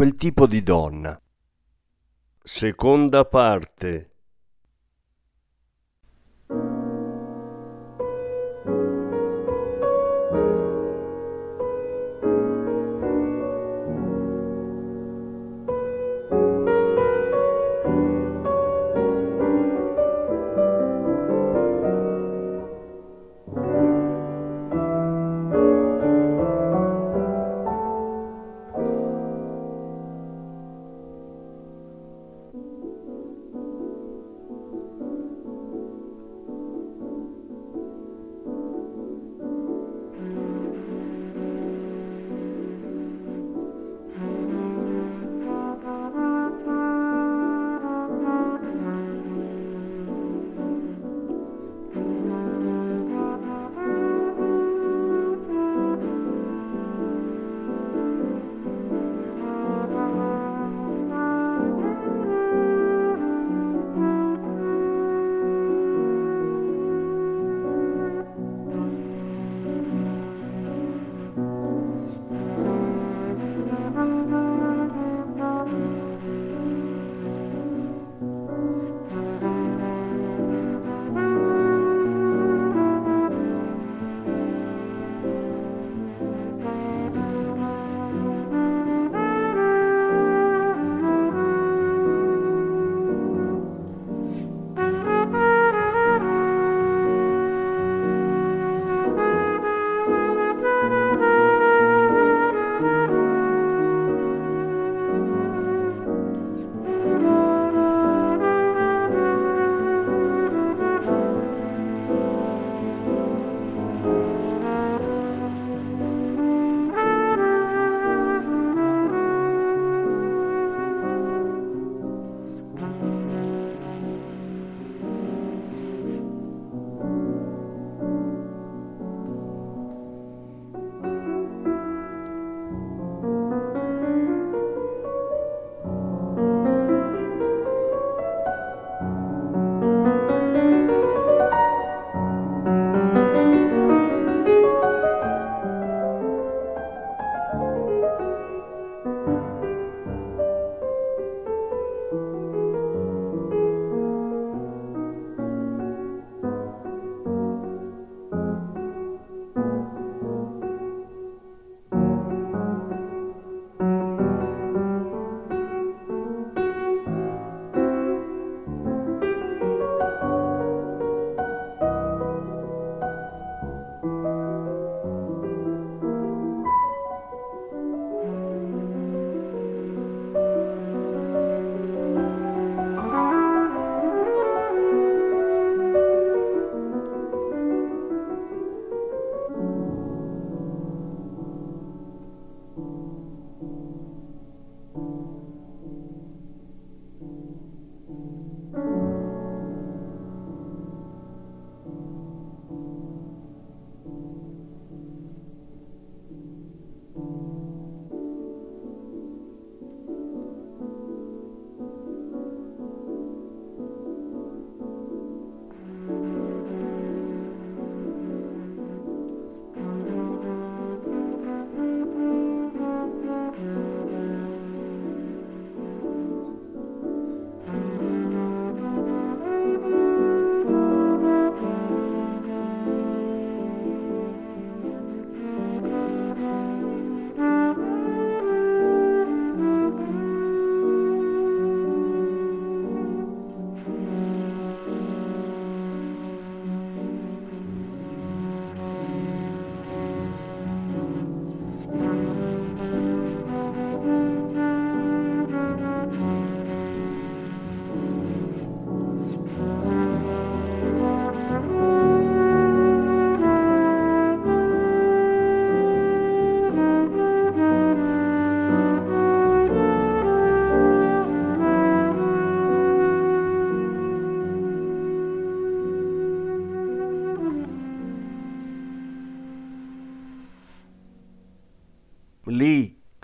quel tipo di donna. Seconda parte.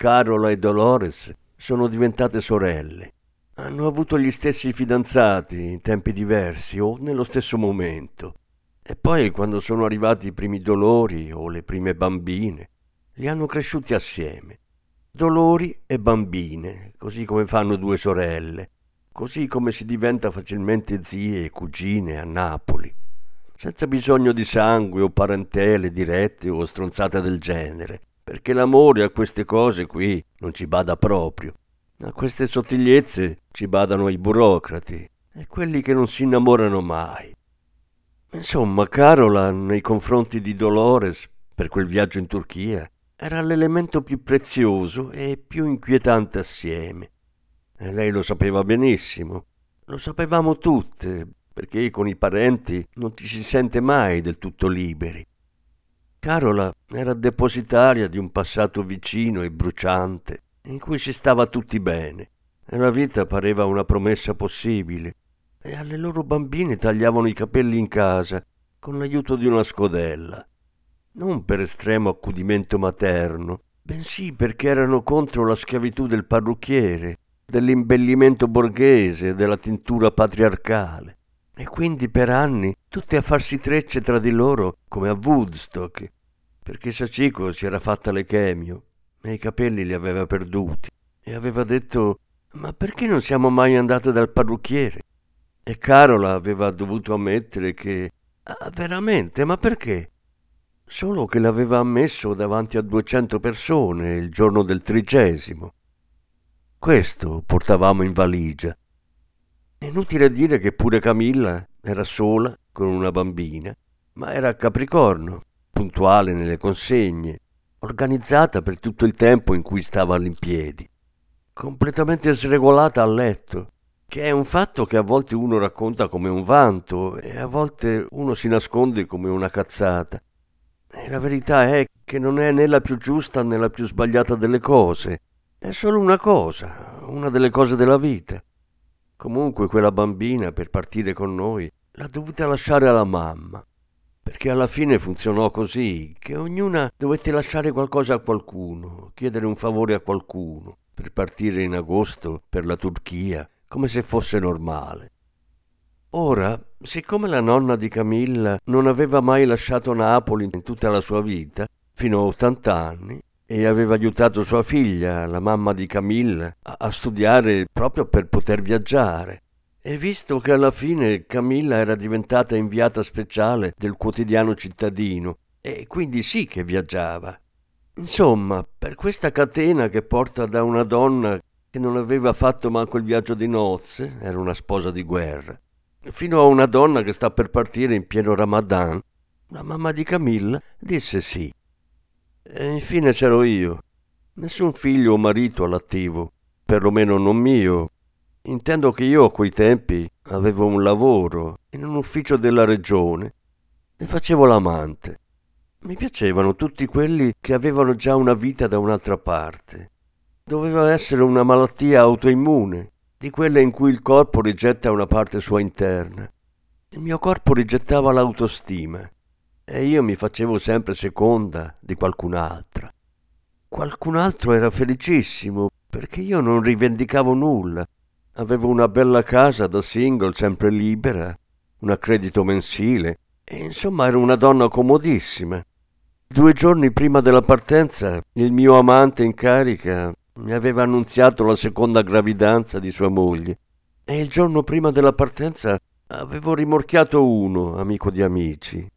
Carola e Dolores sono diventate sorelle. Hanno avuto gli stessi fidanzati in tempi diversi o nello stesso momento. E poi quando sono arrivati i primi dolori o le prime bambine, li hanno cresciuti assieme. Dolori e bambine, così come fanno due sorelle, così come si diventa facilmente zie e cugine a Napoli, senza bisogno di sangue o parentele dirette o stronzate del genere, perché l'amore a queste cose qui non ci bada proprio. A queste sottigliezze ci badano i burocrati e quelli che non si innamorano mai. Insomma, Carola, nei confronti di Dolores, per quel viaggio in Turchia, era l'elemento più prezioso e più inquietante assieme. E lei lo sapeva benissimo. Lo sapevamo tutte, perché con i parenti non ci si sente mai del tutto liberi. Carola era depositaria di un passato vicino e bruciante, in cui si stava tutti bene, e la vita pareva una promessa possibile, e alle loro bambine tagliavano i capelli in casa, con l'aiuto di una scodella. Non per estremo accudimento materno, bensì perché erano contro la schiavitù del parrucchiere, dell'imbellimento borghese, della tintura patriarcale. E quindi per anni tutte a farsi trecce tra di loro come a Woodstock, perché Sachiko si era fatta lechemio e i capelli li aveva perduti e aveva detto ma perché non siamo mai andate dal parrucchiere? E Carola aveva dovuto ammettere che ah, veramente, ma perché? solo che l'aveva ammesso davanti a duecento persone il giorno del trigesimo. Questo portavamo in valigia. Inutile dire che pure Camilla era sola con una bambina, ma era a Capricorno, puntuale nelle consegne, organizzata per tutto il tempo in cui stava all'impiedi, completamente sregolata a letto, che è un fatto che a volte uno racconta come un vanto e a volte uno si nasconde come una cazzata. E la verità è che non è né la più giusta né la più sbagliata delle cose. È solo una cosa, una delle cose della vita. Comunque quella bambina, per partire con noi, l'ha dovuta lasciare alla mamma. Perché alla fine funzionò così, che ognuna dovette lasciare qualcosa a qualcuno, chiedere un favore a qualcuno, per partire in agosto per la Turchia, come se fosse normale. Ora, siccome la nonna di Camilla non aveva mai lasciato Napoli in tutta la sua vita, fino a 80 anni, e aveva aiutato sua figlia, la mamma di Camilla, a, a studiare proprio per poter viaggiare. E visto che alla fine Camilla era diventata inviata speciale del quotidiano cittadino, e quindi sì che viaggiava. Insomma, per questa catena che porta da una donna che non aveva fatto manco il viaggio di nozze, era una sposa di guerra, fino a una donna che sta per partire in pieno Ramadan, la mamma di Camilla disse sì. E infine c'ero io. Nessun figlio o marito all'attivo, perlomeno non mio. Intendo che io a quei tempi avevo un lavoro in un ufficio della regione e facevo l'amante. Mi piacevano tutti quelli che avevano già una vita da un'altra parte. Doveva essere una malattia autoimmune di quelle in cui il corpo rigetta una parte sua interna. Il mio corpo rigettava l'autostima e io mi facevo sempre seconda di qualcun'altra. Qualcun altro era felicissimo perché io non rivendicavo nulla. Avevo una bella casa da single sempre libera, un accredito mensile e insomma ero una donna comodissima. Due giorni prima della partenza il mio amante in carica mi aveva annunziato la seconda gravidanza di sua moglie e il giorno prima della partenza avevo rimorchiato uno, amico di amici.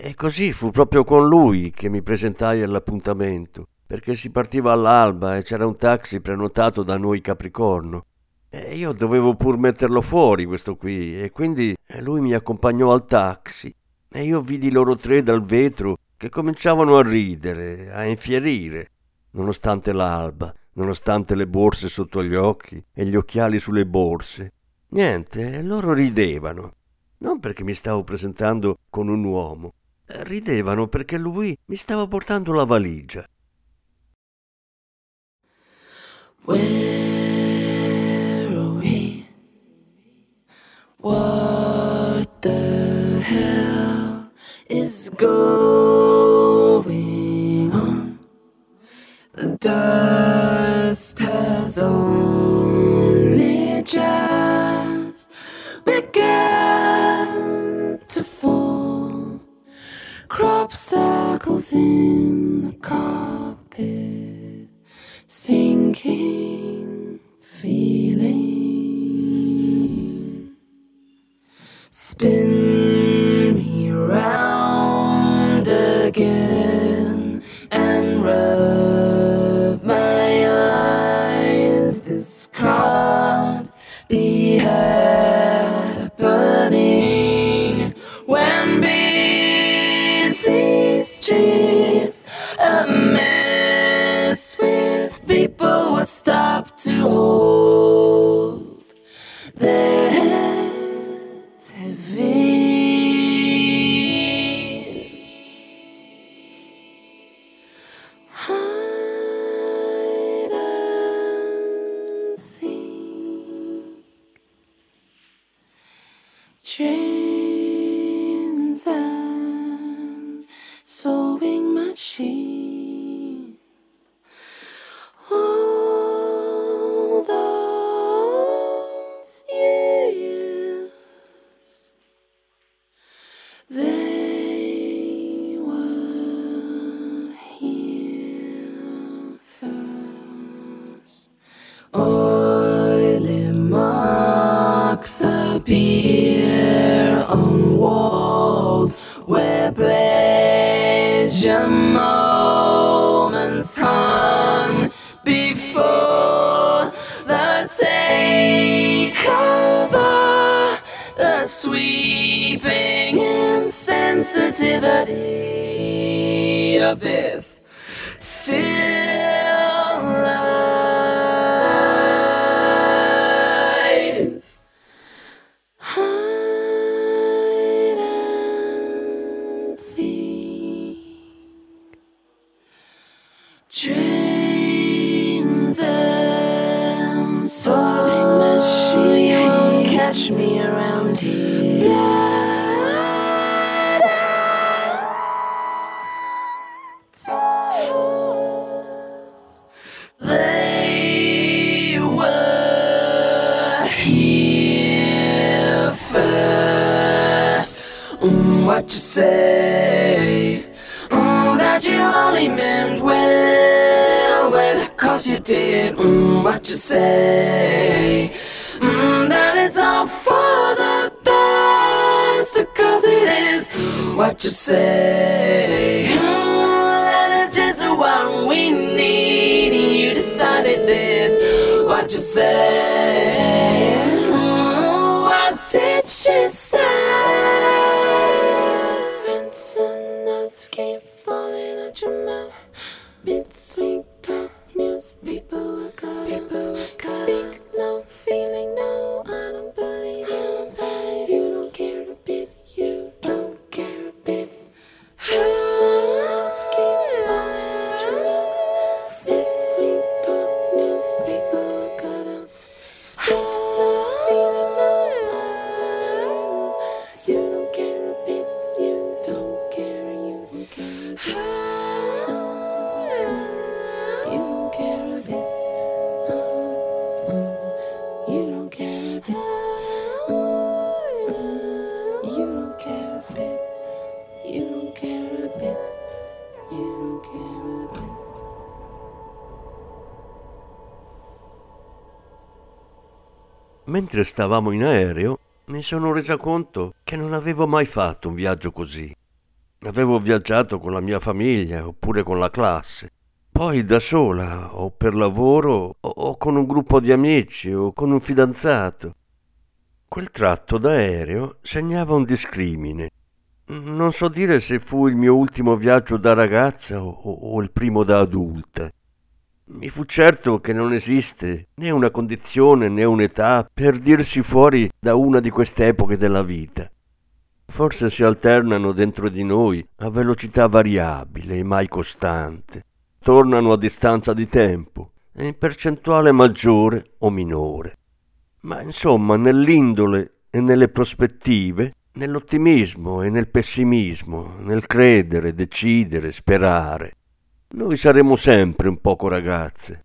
E così fu proprio con lui che mi presentai all'appuntamento, perché si partiva all'alba e c'era un taxi prenotato da noi Capricorno. E io dovevo pur metterlo fuori questo qui, e quindi lui mi accompagnò al taxi. E io vidi loro tre dal vetro che cominciavano a ridere, a infierire, nonostante l'alba nonostante le borse sotto gli occhi e gli occhiali sulle borse. Niente, loro ridevano. Non perché mi stavo presentando con un uomo. Ridevano perché lui mi stava portando la valigia. Where are we? What the hell is going The dust has only in the carpet, sweeping insensitivity of this still cause you did. Mm, what you say? Mm, that it's all for the best, cause it is. What you say? Mm, that it's just what we need. You decided this. What you say? Mm, what did she say? And notes keep falling out your mouth. Sweet talk news, people cut People were Speak no, feeling no. I don't believe. You Mentre stavamo in aereo, mi sono resa conto che non avevo mai fatto un viaggio così. Avevo viaggiato con la mia famiglia oppure con la classe, poi da sola o per lavoro o, con un gruppo di amici o con un fidanzato. Quel tratto d'aereo segnava un discrimine. Non so dire se fu il mio ultimo viaggio da ragazza o, o il primo da adulta. Mi fu certo che non esiste né una condizione né un'età per dirsi fuori da una di queste epoche della vita. Forse si alternano dentro di noi a velocità variabile e mai costante. Tornano a distanza di tempo e in percentuale maggiore o minore. Ma insomma, nell'indole e nelle prospettive, nell'ottimismo e nel pessimismo, nel credere, decidere, sperare. Noi saremo sempre un poco ragazze.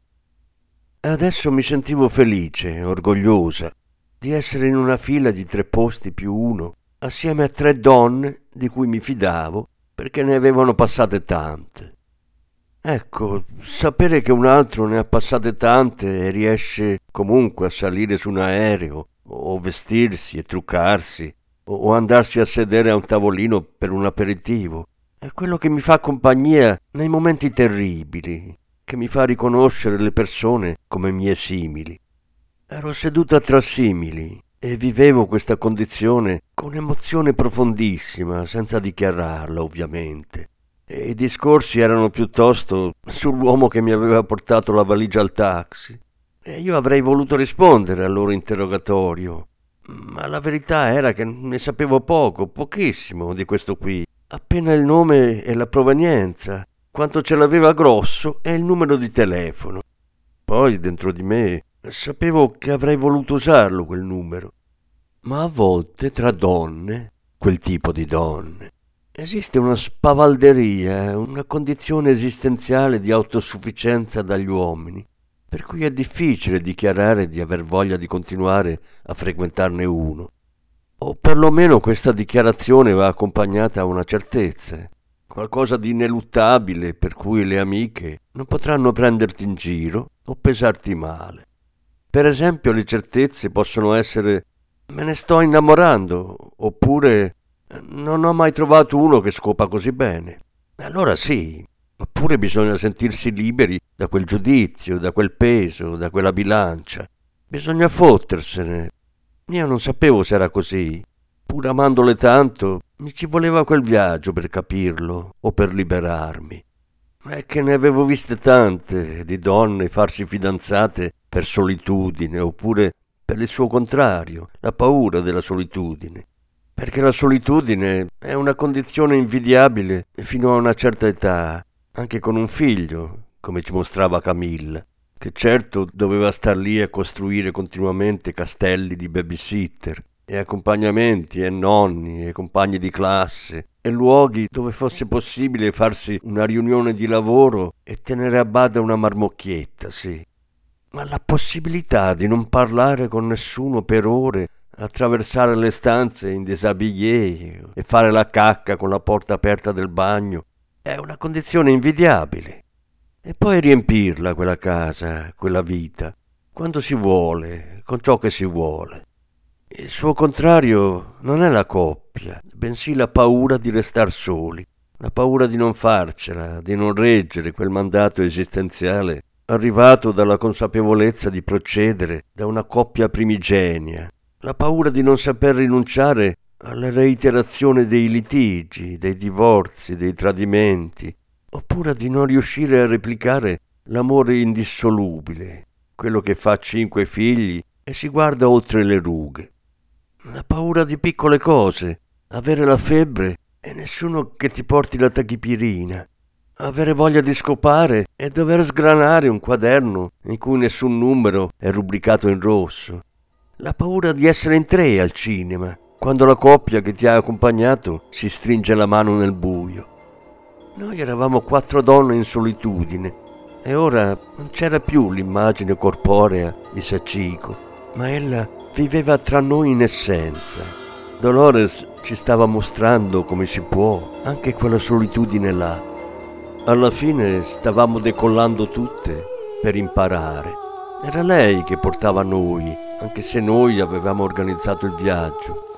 Adesso mi sentivo felice, orgogliosa, di essere in una fila di tre posti più uno, assieme a tre donne di cui mi fidavo perché ne avevano passate tante. Ecco, sapere che un altro ne ha passate tante e riesce comunque a salire su un aereo, o vestirsi e truccarsi, o andarsi a sedere a un tavolino per un aperitivo, è quello che mi fa compagnia nei momenti terribili, che mi fa riconoscere le persone come mie simili. Ero seduta tra simili e vivevo questa condizione con emozione profondissima, senza dichiararla ovviamente. E i discorsi erano piuttosto sull'uomo che mi aveva portato la valigia al taxi. E io avrei voluto rispondere al loro interrogatorio, ma la verità era che ne sapevo poco, pochissimo di questo qui. Appena il nome e la provenienza, quanto ce l'aveva grosso e il numero di telefono. Poi dentro di me sapevo che avrei voluto usarlo quel numero. Ma a volte tra donne, quel tipo di donne, Esiste una spavalderia, una condizione esistenziale di autosufficienza dagli uomini, per cui è difficile dichiarare di aver voglia di continuare a frequentarne uno. O perlomeno questa dichiarazione va accompagnata a una certezza, qualcosa di ineluttabile per cui le amiche non potranno prenderti in giro o pesarti male. Per esempio le certezze possono essere me ne sto innamorando oppure non ho mai trovato uno che scopa così bene. Allora sì, oppure bisogna sentirsi liberi da quel giudizio, da quel peso, da quella bilancia. Bisogna fottersene. Io non sapevo se era così. Pur amandole tanto, mi ci voleva quel viaggio per capirlo o per liberarmi. È che ne avevo viste tante di donne farsi fidanzate per solitudine oppure per il suo contrario, la paura della solitudine perché la solitudine è una condizione invidiabile fino a una certa età, anche con un figlio, come ci mostrava Camilla, che certo doveva star lì a costruire continuamente castelli di babysitter e accompagnamenti e nonni e compagni di classe e luoghi dove fosse possibile farsi una riunione di lavoro e tenere a bada una marmocchietta, sì. Ma la possibilità di non parlare con nessuno per ore attraversare le stanze in déshabillé e fare la cacca con la porta aperta del bagno è una condizione invidiabile. E poi riempirla quella casa, quella vita, quando si vuole, con ciò che si vuole. Il suo contrario non è la coppia, bensì la paura di restar soli, la paura di non farcela, di non reggere quel mandato esistenziale arrivato dalla consapevolezza di procedere da una coppia primigenia, la paura di non saper rinunciare alla reiterazione dei litigi, dei divorzi, dei tradimenti, oppure di non riuscire a replicare l'amore indissolubile, quello che fa cinque figli e si guarda oltre le rughe. La paura di piccole cose, avere la febbre e nessuno che ti porti la tachipirina, avere voglia di scopare e dover sgranare un quaderno in cui nessun numero è rubricato in rosso, la paura di essere in tre al cinema, quando la coppia che ti ha accompagnato si stringe la mano nel buio. Noi eravamo quattro donne in solitudine e ora non c'era più l'immagine corporea di Sachiko, ma ella viveva tra noi in essenza. Dolores ci stava mostrando come si può anche quella solitudine là. Alla fine stavamo decollando tutte per imparare. Era lei che portava noi, anche se noi avevamo organizzato il viaggio.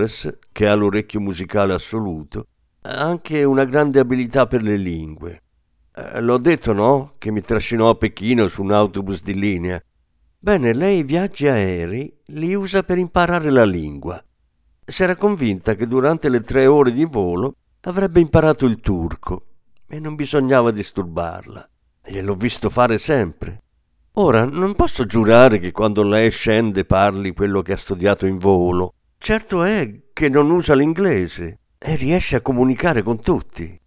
Dolores, che ha l'orecchio musicale assoluto, ha anche una grande abilità per le lingue. Eh, l'ho detto, no? Che mi trascinò a Pechino su un autobus di linea. Bene, lei i viaggi aerei li usa per imparare la lingua. S'era convinta che durante le tre ore di volo avrebbe imparato il turco e non bisognava disturbarla. Gliel'ho visto fare sempre. Ora, non posso giurare che quando lei scende parli quello che ha studiato in volo. Certo è che non usa l'inglese e riesce a comunicare con tutti.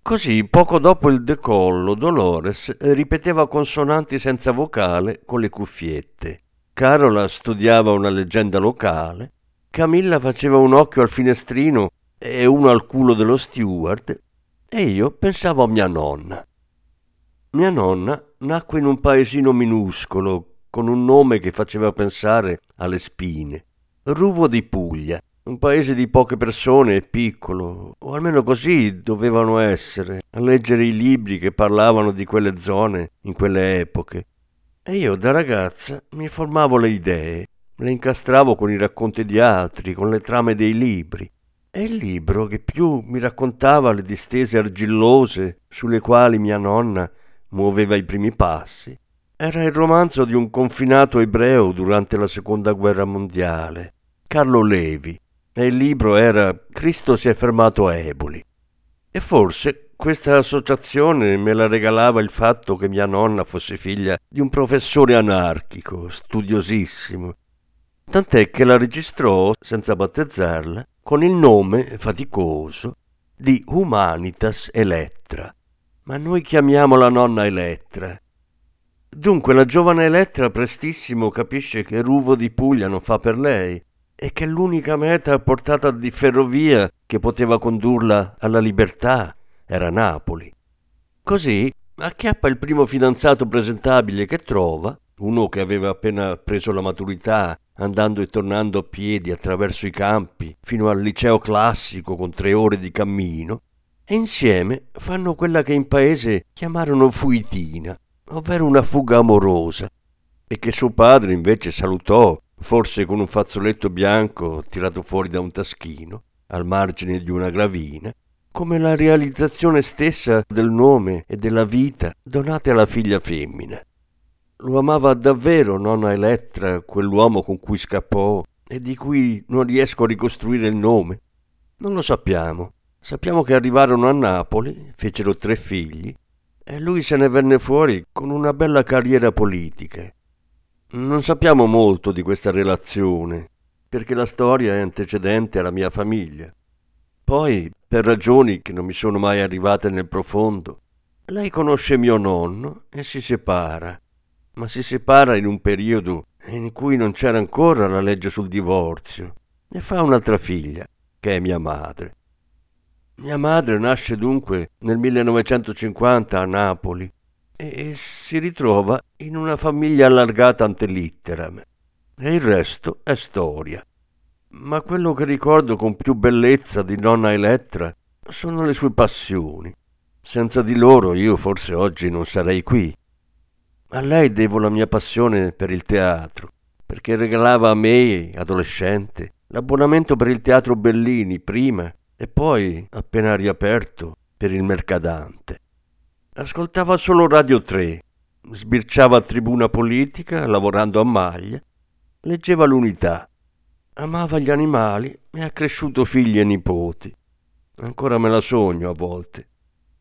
Così, poco dopo il decollo, Dolores ripeteva consonanti senza vocale con le cuffiette. Carola studiava una leggenda locale, Camilla faceva un occhio al finestrino e uno al culo dello steward, e io pensavo a mia nonna. Mia nonna nacque in un paesino minuscolo, con un nome che faceva pensare alle spine, Ruvo di Puglia, un paese di poche persone e piccolo, o almeno così dovevano essere, a leggere i libri che parlavano di quelle zone in quelle epoche. E io da ragazza mi formavo le idee, le incastravo con i racconti di altri, con le trame dei libri. E il libro che più mi raccontava le distese argillose sulle quali mia nonna muoveva i primi passi era il romanzo di un confinato ebreo durante la seconda guerra mondiale, Carlo Levi, e il libro era Cristo si è fermato a Eboli. E forse questa associazione me la regalava il fatto che mia nonna fosse figlia di un professore anarchico, studiosissimo, tant'è che la registrò, senza battezzarla, con il nome faticoso di Humanitas Elettra. Ma noi chiamiamola nonna Elettra. Dunque la giovane Elettra prestissimo capisce che Ruvo di Puglia non fa per lei e che l'unica meta portata di ferrovia che poteva condurla alla libertà era Napoli. Così acchiappa il primo fidanzato presentabile che trova, uno che aveva appena preso la maturità, andando e tornando a piedi attraverso i campi fino al liceo classico con tre ore di cammino, e insieme fanno quella che in paese chiamarono fuitina, ovvero una fuga amorosa, e che suo padre invece salutò forse con un fazzoletto bianco tirato fuori da un taschino, al margine di una gravina, come la realizzazione stessa del nome e della vita donate alla figlia femmina. Lo amava davvero nonna Elettra, quell'uomo con cui scappò e di cui non riesco a ricostruire il nome? Non lo sappiamo. Sappiamo che arrivarono a Napoli, fecero tre figli, e lui se ne venne fuori con una bella carriera politica. Non sappiamo molto di questa relazione, perché la storia è antecedente alla mia famiglia. Poi, per ragioni che non mi sono mai arrivate nel profondo, lei conosce mio nonno e si separa, ma si separa in un periodo in cui non c'era ancora la legge sul divorzio e fa un'altra figlia, che è mia madre. Mia madre nasce dunque nel 1950 a Napoli e si ritrova in una famiglia allargata ante litteram. E il resto è storia. Ma quello che ricordo con più bellezza di nonna Elettra sono le sue passioni. Senza di loro io forse oggi non sarei qui. A lei devo la mia passione per il teatro, perché regalava a me, adolescente, l'abbonamento per il teatro Bellini prima e poi, appena riaperto, per il Mercadante. Ascoltava solo Radio 3, sbirciava tribuna politica, lavorando a maglia, leggeva l'unità, amava gli animali e ha cresciuto figli e nipoti. Ancora me la sogno a volte.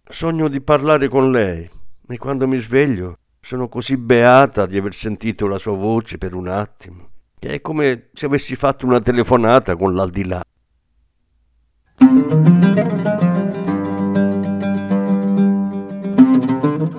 Sogno di parlare con lei e quando mi sveglio sono così beata di aver sentito la sua voce per un attimo, che è come se avessi fatto una telefonata con l'aldilà.